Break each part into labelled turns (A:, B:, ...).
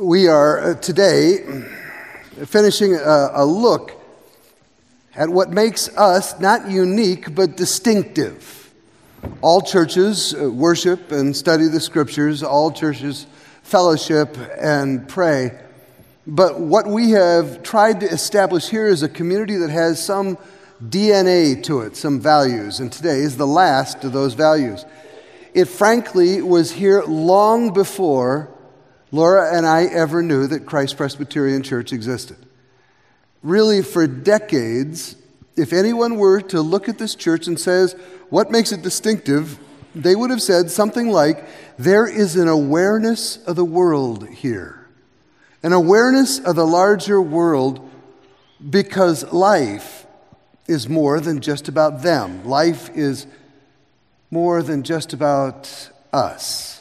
A: We are uh, today finishing a, a, look at what makes us not unique but distinctive. All churches uh, worship and study the scriptures, all churches fellowship and pray. But what we have tried to establish here is a community that has some DNA to it, some values, and today is the last of those values. It frankly was here long before Laura and I ever knew that Christ Presbyterian Church existed. Really, for decades, if anyone were to look at this church and says, what makes it distinctive, they would have said something like, there is an awareness of the world here, an awareness of the larger world because life is more than just about them. Life is more than just about us.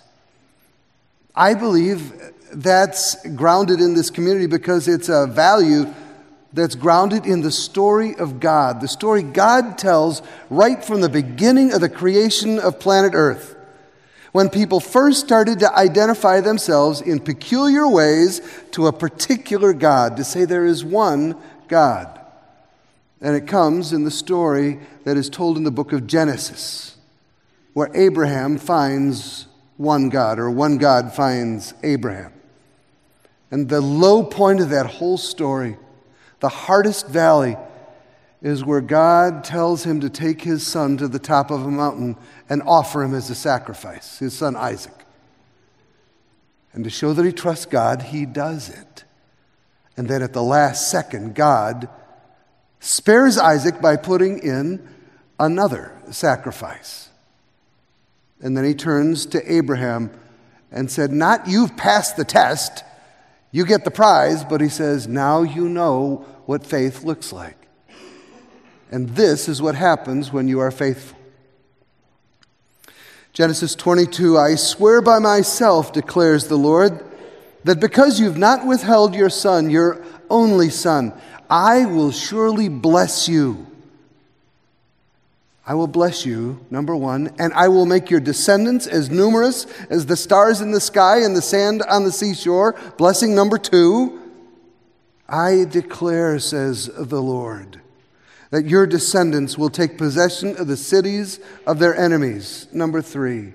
A: I believe that's grounded in this community because it's a value that's grounded in the story of God, the story God tells right from the beginning of the creation of planet Earth. When people first started to identify themselves in peculiar ways to a particular God, to say there is one God. And it comes in the story that is told in the book of Genesis where Abraham finds one God, or one God finds Abraham. And the low point of that whole story, the hardest valley, is where God tells him to take his son to the top of a mountain and offer him as a sacrifice, his son Isaac. And to show that he trusts God, he does it. And then at the last second, God spares Isaac by putting in another sacrifice. And then he turns to Abraham and said, Not you've passed the test, you get the prize, but he says, Now you know what faith looks like. And this is what happens when you are faithful. Genesis 22 I swear by myself, declares the Lord, that because you've not withheld your son, your only son, I will surely bless you. I will bless you, number one, and I will make your descendants as numerous as the stars in the sky and the sand on the seashore. Blessing number two, I declare, says the Lord, that your descendants will take possession of the cities of their enemies. Number three.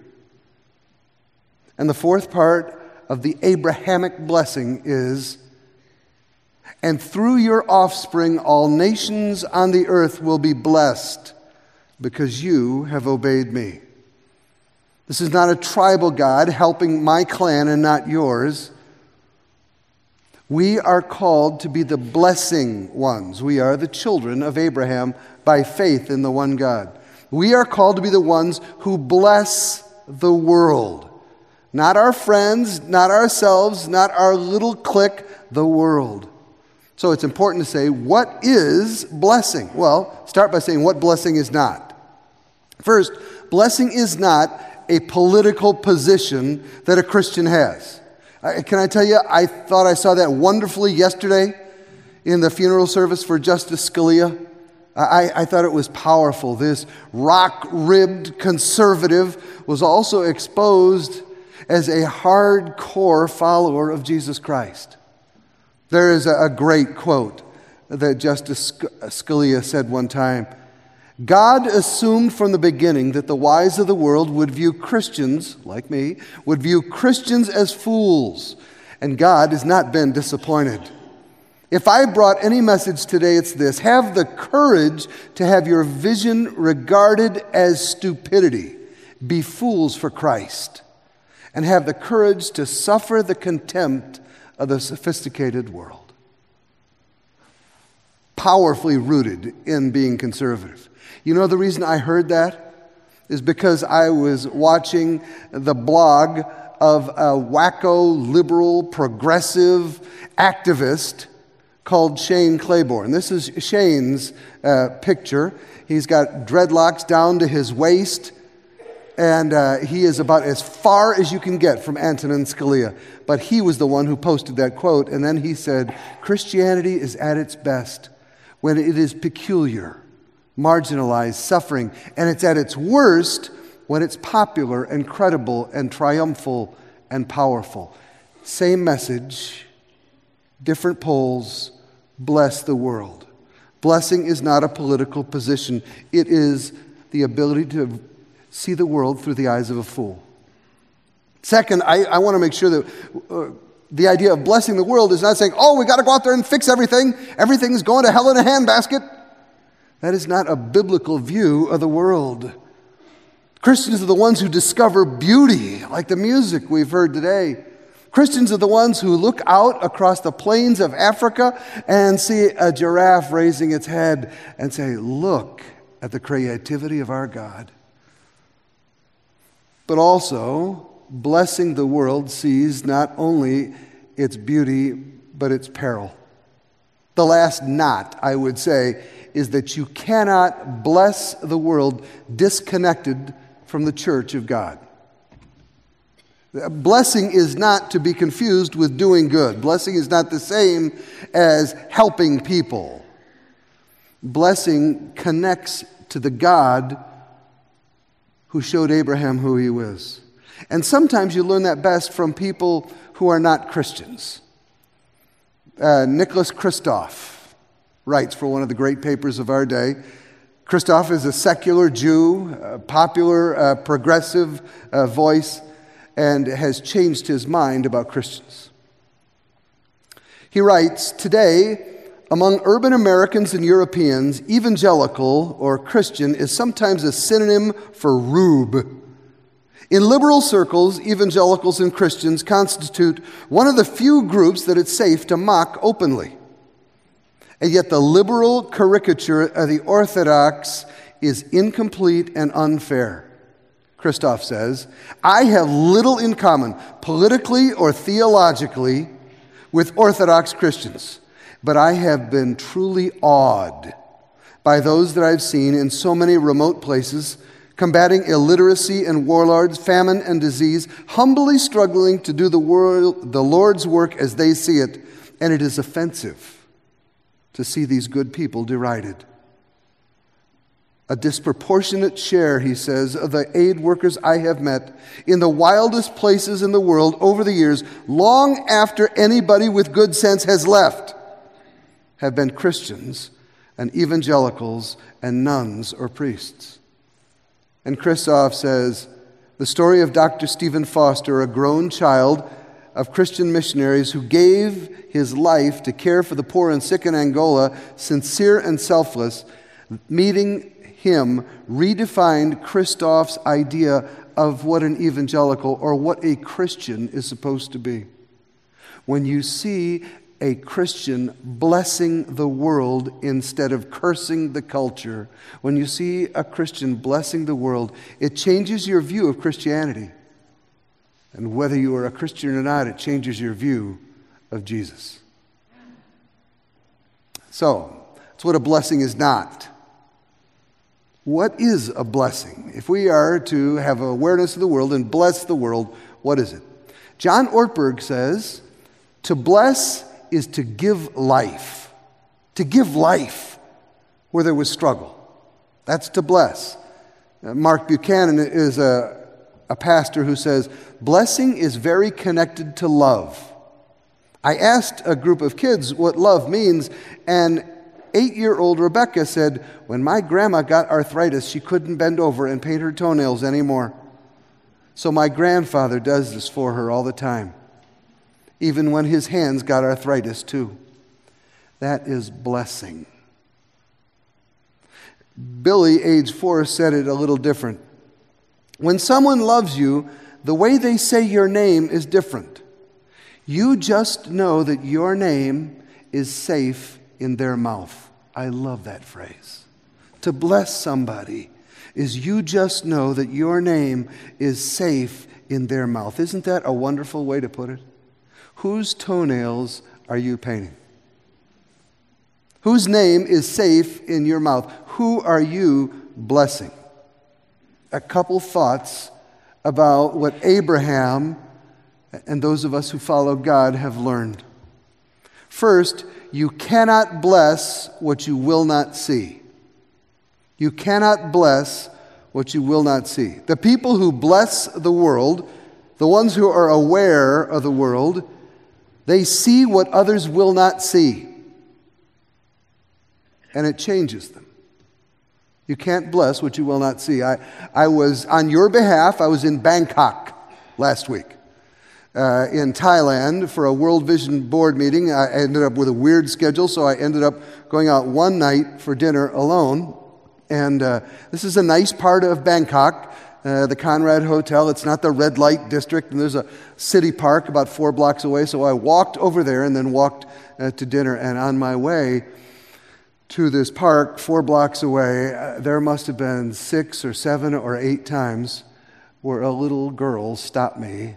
A: And the fourth part of the Abrahamic blessing is, and through your offspring, all nations on the earth will be blessed because you have obeyed me. This is not a tribal God helping my clan and not yours. We are called to be the blessing ones. We are the children of Abraham by faith in the one God. We are called to be the ones who bless the world. Not our friends, not ourselves, not our little clique, the world. So it's important to say, what is blessing? Well, start by saying what blessing is not. First, blessing is not a political position that a Christian has. Can I tell you, I thought I saw that wonderfully yesterday in the funeral service for Justice Scalia. I, I thought it was powerful. This rock ribbed conservative was also exposed as a hardcore follower of Jesus Christ. There is a, great quote that Justice uh, Scalia said one time. God assumed from the beginning that the wise of the world would view Christians, like me, would view Christians as fools, and God has not been disappointed. If I brought any message today, it's this have the courage to have your vision regarded as stupidity. Be fools for Christ. And have the courage to suffer the contempt of the sophisticated world. Powerfully rooted in being conservative. You know the reason I heard that? Is because I was watching the blog of a wacko, liberal, progressive activist called Shane Claiborne. This is Shane's uh, picture. He's got dreadlocks down to his waist, and uh, he is about as far as you can get from Antonin Scalia. But he was the one who posted that quote, and then he said, Christianity is at its best when it is peculiar marginalized, suffering. And it's at its worst when it's popular and credible and triumphal and powerful. same message, different poles, bless the world. Blessing is not a political position, it is the ability to see the world through the eyes of a fool. Second, I, I want to make sure that uh, the idea of blessing the world is not saying, oh, we got to go out there and fix everything. Everything's going to hell in a handbasket. That is not a biblical view of the world. Christians are the ones who discover beauty, like the music we've heard today. Christians are the ones who look out across the plains of Africa and see a giraffe raising its head and say, Look at the creativity of our God. But also, blessing the world sees not only its beauty, but its peril. The last not, I would say, is that you cannot bless the world disconnected from the church of God. Blessing is not to be confused with doing good. Blessing is not the same as helping people. Blessing connects to the God who showed Abraham who he was. And sometimes you learn that best from people who are not Christians. Uh, Nicholas Kristof writes for one of the great papers of our day. Kristof is a secular Jew, a popular, uh, progressive uh, voice, and has changed his mind about Christians. He writes Today, among urban Americans and Europeans, evangelical or Christian is sometimes a synonym for rube. In liberal circles, evangelicals and Christians constitute one of the few groups that it's safe to mock openly. And yet, the liberal caricature of the Orthodox is incomplete and unfair. Kristof says, I have little in common, politically or theologically, with Orthodox Christians, but I have been truly awed by those that I've seen in so many remote places combating illiteracy and warlords, famine and disease, humbly struggling to do the, world, the Lord's work as they see it, and it is offensive to see these good people derided. A disproportionate share, he says, of the aid workers I have met in the wildest places in the world over the years, long after anybody with good sense has left, have been Christians and evangelicals and nuns or priests. And Kristof says the story of Dr. Stephen Foster, a grown child of Christian missionaries who gave his life to care for the poor and sick in Angola, sincere and selfless, meeting him redefined Kristof's idea of what an evangelical or what a Christian is supposed to be. When you see a Christian blessing the world instead of cursing the culture, when you see a Christian blessing the world, it changes your view of Christianity. And whether you are a Christian or not, it changes your view of Jesus. So, that's what a blessing is not. What is a blessing? If we are to have awareness of the world and bless the world, what is it? John Ortberg says, to bless is to give life. To give life where there was struggle. That's to bless. Uh, Mark Buchanan is a, a pastor who says, Blessing is very connected to love. I asked a group of kids what love means, and eight year old Rebecca said, When my grandma got arthritis, she couldn't bend over and paint her toenails anymore. So my grandfather does this for her all the time even when his hands got arthritis too. That is blessing. Billy, age four, said it a little different. When someone loves you, the way they say your name is different. You just know that your name is safe in their mouth. I love that phrase. To bless somebody is you just know that your name is safe in their mouth. Isn't that a wonderful way to put it? Whose toenails are you painting? Whose name is safe in your mouth? Who are you blessing? A couple thoughts about what Abraham and those of us who follow God have learned. First, you cannot bless what you will not see. You cannot bless what you will not see. The people who bless the world, the ones who are aware of the world, They see what others will not see, and it changes them. You can't bless what you will not see. I, I was, on your behalf, I was in Bangkok last week. Uh, in Thailand for a World Vision Board meeting. I ended up with a weird schedule, so I ended up going out one night for dinner alone. And uh, this is a nice part of Bangkok, uh, the Conrad Hotel. It's not the red light district, and there's a city park about four blocks away. So I walked over there and then walked uh, to dinner. And on my way, to this park four blocks away, uh, there must have been six or seven or eight times where a little girl stopped me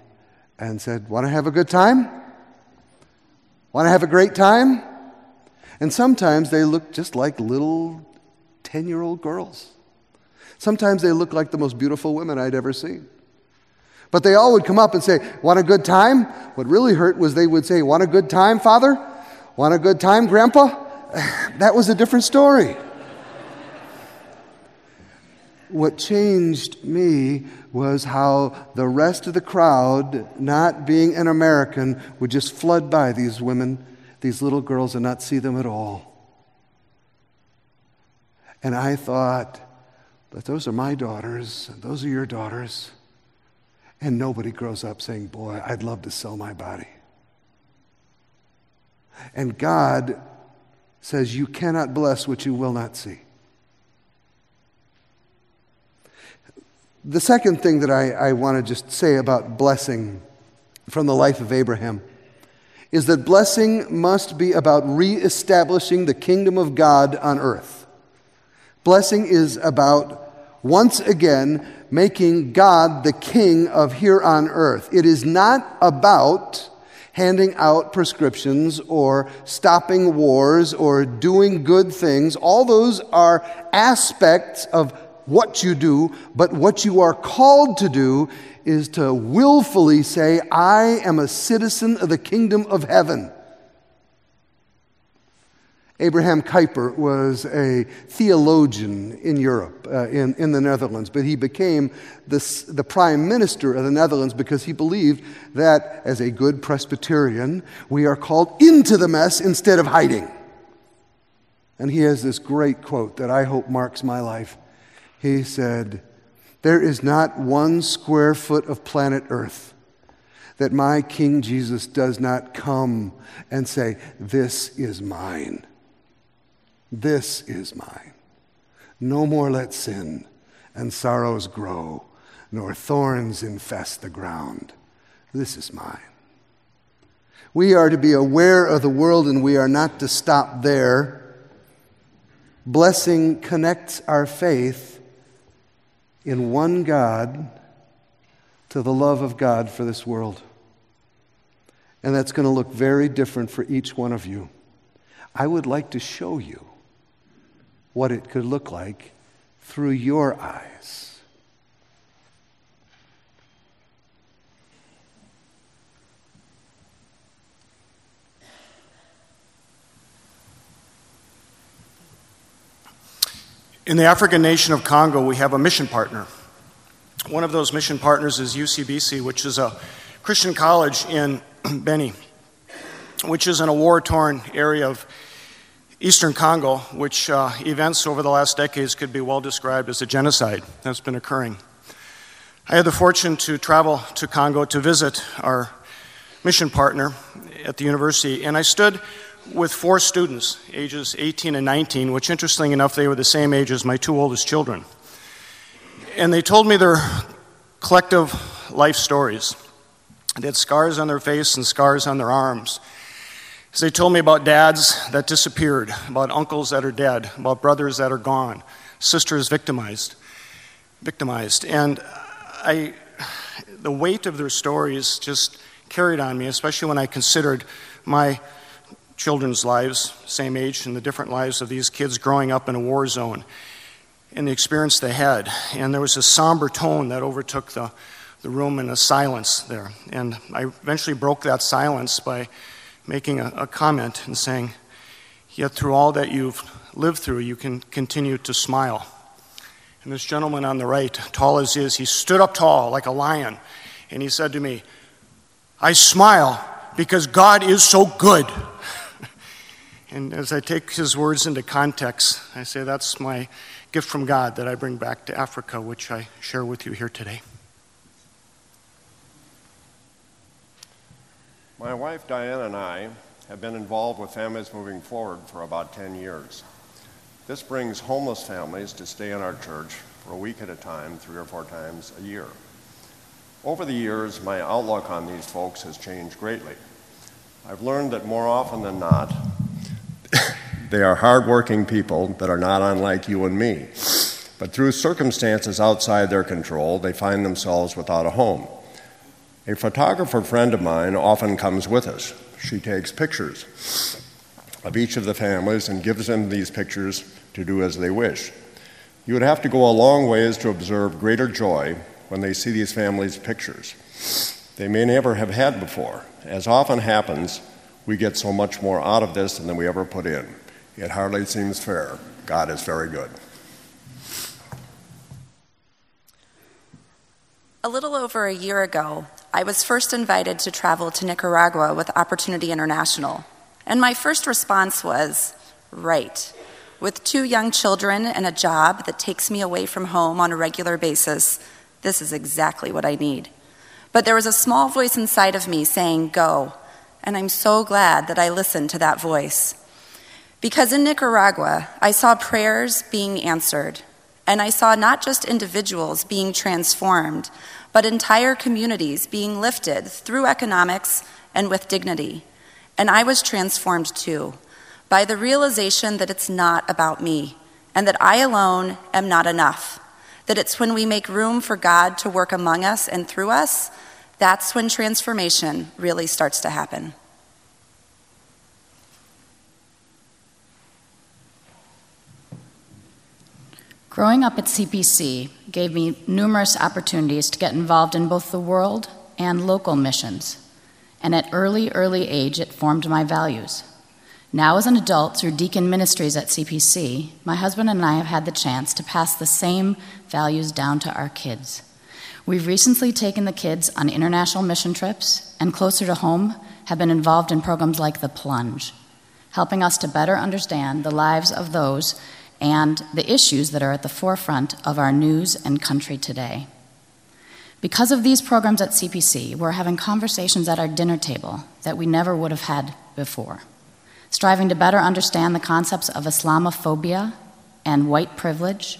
A: and said, Want to have a good time? Want to have a great time? And sometimes they look just like little 10 year old girls. Sometimes they looked like the most beautiful women I'd ever seen. But they all would come up and say, Want a good time? What really hurt was they would say, Want a good time, Father? Want a good time, Grandpa? that was a different story. what changed me was how the rest of the crowd, not being an American, would just flood by these women, these little girls, and not see them at all. And I thought, but those are my daughters, and those are your daughters. And nobody grows up saying, Boy, I'd love to sell my body. And God says, You cannot bless what you will not see. The second thing that I, I want to just say about blessing from the life of Abraham is that blessing must be about reestablishing the kingdom of God on earth. Blessing is about once again making God the king of here on earth. It is not about handing out prescriptions or stopping wars or doing good things. All those are aspects of what you do, but what you are called to do is to willfully say, I am a citizen of the kingdom of heaven. Abraham Kuyper was a theologian in Europe, uh, in, in the Netherlands, but he became the, the prime minister of the Netherlands because he believed that, as a good Presbyterian, we are called into the mess instead of hiding. And he has this great quote that I hope marks my life. He said, There is not one square foot of planet Earth that my King Jesus does not come and say, This is mine. This is mine. No more let sin and sorrows grow, nor thorns infest the ground. This is mine. We are to be aware of the world and we are not to stop there. Blessing connects our faith in one God to the love of God for this world. And that's going to look very different for each one of you. I would like to show you what it could look like through your eyes.
B: In the African nation of Congo, we have a mission partner. One of those mission partners is UCBC, which is a Christian college in Beni, which is in a war torn area of Eastern Congo, which uh, events over the last decades could be well described as a genocide that's been occurring. I had the fortune to travel to Congo to visit our mission partner at the university, and I stood with four students, ages 18 and 19, which, interestingly enough, they were the same age as my two oldest children. And they told me their collective life stories. They had scars on their face and scars on their arms as they told me about dads that disappeared, about uncles that are dead, about brothers that are gone, sisters victimized, victimized. And I, the weight of their stories just carried on me, especially when I considered my children's lives, same age, and the different lives of these kids growing up in a war zone and the experience they had. And there was a somber tone that overtook the, the room and a silence there. And I eventually broke that silence by making a, a comment and saying, Yet through all that you've lived through, you can continue to smile. And this gentleman on the right, tall as he is, he stood up tall like a lion and he said to me, I smile because God is so good. and as I take his words into context, I say that's my gift from God that I bring back to Africa, which I share with you here today.
C: My wife Diane and I have been involved with Families Moving Forward for about 10 years. This brings homeless families to stay in our church for a week at a time, three or four times a year. Over the years, my outlook on these folks has changed greatly. I've learned that more often than not, they are hardworking people that are not unlike you and me. But through circumstances outside their control, they find themselves without a home. A photographer friend of mine often comes with us. She takes pictures of each of the families and gives them these pictures to do as they wish. You would have to go a long ways to observe greater joy when they see these families' pictures. They may never have had before. As often happens, we get so much more out of this than we ever put in. It hardly seems fair. God is very good.
D: A little over a year ago, I was first invited to travel to Nicaragua with Opportunity International. And my first response was, right. With two young children and a job that takes me away from home on a regular basis, this is exactly what I need. But there was a small voice inside of me saying, go. And I'm so glad that I listened to that voice. Because in Nicaragua, I saw prayers being answered, and I saw not just individuals being transformed, but entire communities being lifted through economics and with dignity. And I was transformed too by the realization that it's not about me and that I alone am not enough. That it's when we make room for God to work among us and through us, that's when transformation really starts to happen.
E: Growing up at CPC gave me numerous opportunities to get involved in both the world and local missions. And at early, early age, it formed my values. Now, as an adult, through deacon ministries at CPC, my husband and I have had the chance to pass the same values down to our kids. We've recently taken the kids on international mission trips, and closer to home, have been involved in programs like The Plunge, helping us to better understand the lives of those and the issues that are at the forefront of our news and country today. Because of these programs at CPC, we're having conversations at our dinner table that we never would have had before, striving to better understand the concepts of Islamophobia and white privilege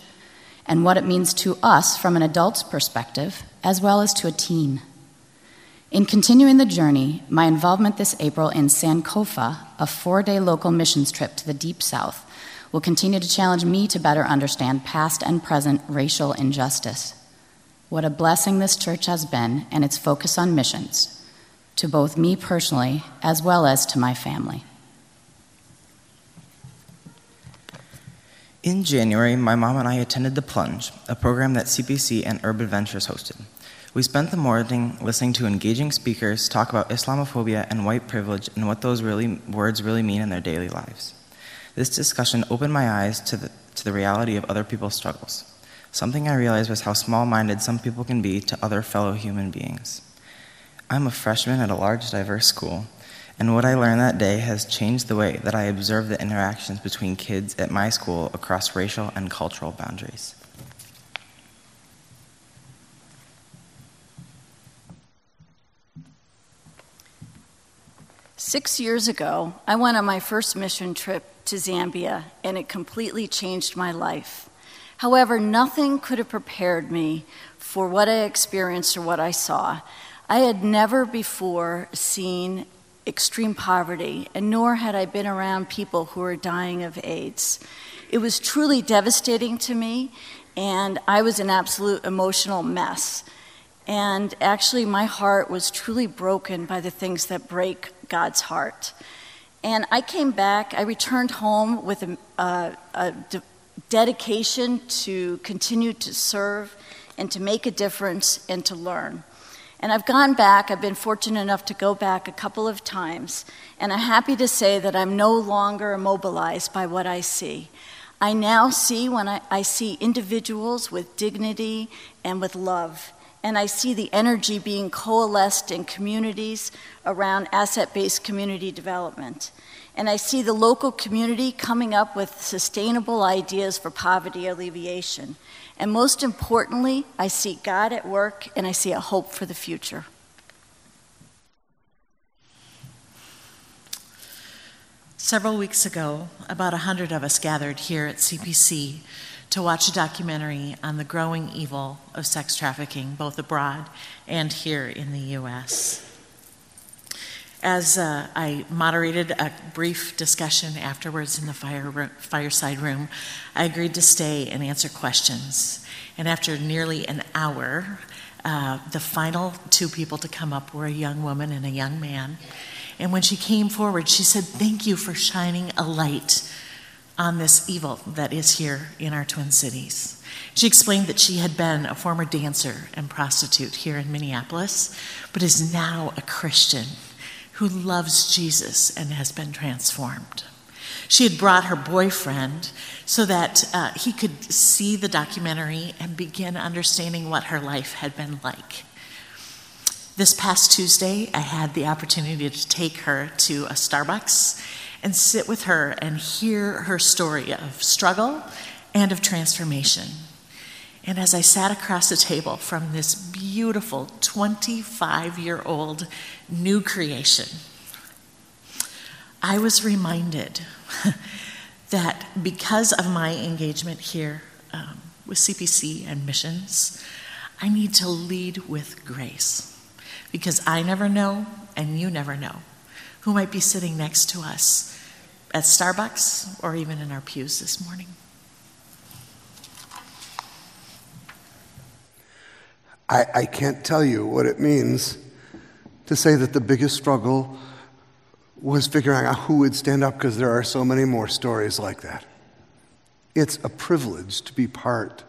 E: and what it means to us from an adult's perspective as well as to a teen. In continuing the journey, my involvement this April in Sankofa, a four day local missions trip to the Deep South, will continue to challenge me to better understand past and present racial injustice. What a blessing this church has been and its focus on missions, to both me personally as well as to my family.
F: In January, my mom and I attended The Plunge, a program that CPC and Urban Ventures hosted. We spent the morning listening to engaging speakers talk about Islamophobia and white privilege and what those really, words really mean in their daily lives. This discussion opened my eyes to the, to the reality of other people's struggles. Something I realized was how small minded some people can be to other fellow human beings. I'm a freshman at a large, diverse school, and what I learned that day has changed the way that I observe the interactions between kids at my school across racial and cultural boundaries.
G: Six years ago, I went on my first mission trip to Zambia, and it completely changed my life. However, nothing could have prepared me for what I experienced or what I saw. I had never before seen extreme poverty, and nor had I been around people who were dying of AIDS. It was truly devastating to me, and I was an absolute emotional mess. And actually, my heart was truly broken by the things that break God's heart. And I came back, I returned home with a, a de- dedication to continue to serve and to make a difference and to learn. And I've gone back, I've been fortunate enough to go back a couple of times, and I'm happy to say that I'm no longer immobilized by what I see. I now see when I, I see individuals with dignity and with love. And I see the energy being coalesced in communities around asset based community development. And I see the local community coming up with sustainable ideas for poverty alleviation. And most importantly, I see God at work and I see a hope for the future.
H: Several weeks ago, about 100 of us gathered here at CPC to watch a documentary on the growing evil of sex trafficking, both abroad and here in the U.S. As uh, I moderated a brief discussion afterwards in the fire fireside room, I agreed to stay and answer questions. And after nearly an hour, uh, the final two people to come up were a young woman and a young man. And when she came forward, she said, Thank you for shining a light on this evil that is here in our Twin Cities. She explained that she had been a former dancer and prostitute here in Minneapolis, but is now a Christian who loves Jesus and has been transformed. She had brought her boyfriend so that uh, he could see the documentary and begin understanding what her life had been like. This past Tuesday, I had the opportunity to take her to a Starbucks and sit with her and hear her story of struggle and of transformation. And as I sat across the table from this beautiful 25 year old new creation, I was reminded that because of my engagement here um, with CPC and missions, I need to lead with grace. Because I never know, and you never know, who might be sitting next to us at Starbucks or even in our pews this morning.
A: I, I can't tell you what it means to say that the biggest struggle was figuring out who would stand up because there are so many more stories like that. It's a privilege to be part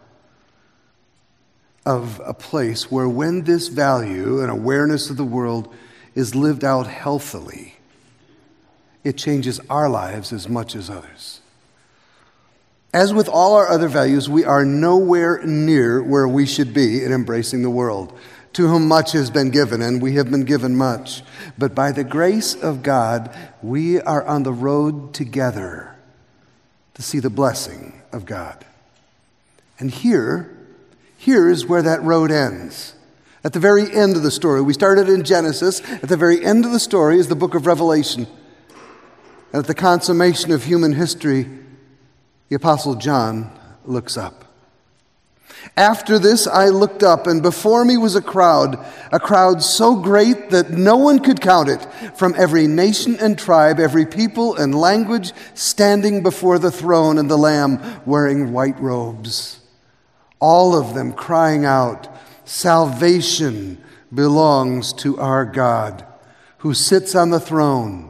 A: of a place where, when this value and awareness of the world is lived out healthily, it changes our lives as much as others. As with all our other values, we are nowhere near where we should be in embracing the world, to whom much has been given, and we have been given much. But by the grace of God, we are on the road together to see the blessing of God. And here, here is where that road ends. At the very end of the story, we started in Genesis. At the very end of the story is the book of Revelation. And at the consummation of human history, the Apostle John looks up. After this, I looked up, and before me was a crowd, a crowd so great that no one could count it, from every nation and tribe, every people and language, standing before the throne and the Lamb, wearing white robes. All of them crying out, Salvation belongs to our God, who sits on the throne,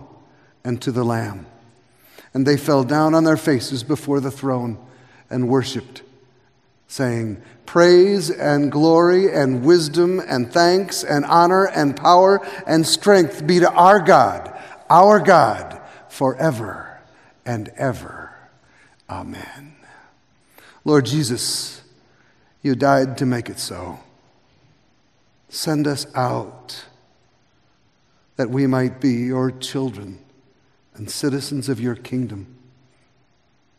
A: and to the Lamb. And they fell down on their faces before the throne and worshiped, saying, Praise and glory and wisdom and thanks and honor and power and strength be to our God, our God, forever and ever. Amen. Lord Jesus, you died to make it so. Send us out that we might be your children and citizens of your kingdom,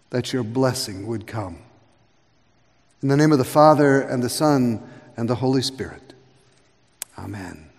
A: that your blessing would come. In the name of the Father, and the Son, and the Holy Spirit. Amen.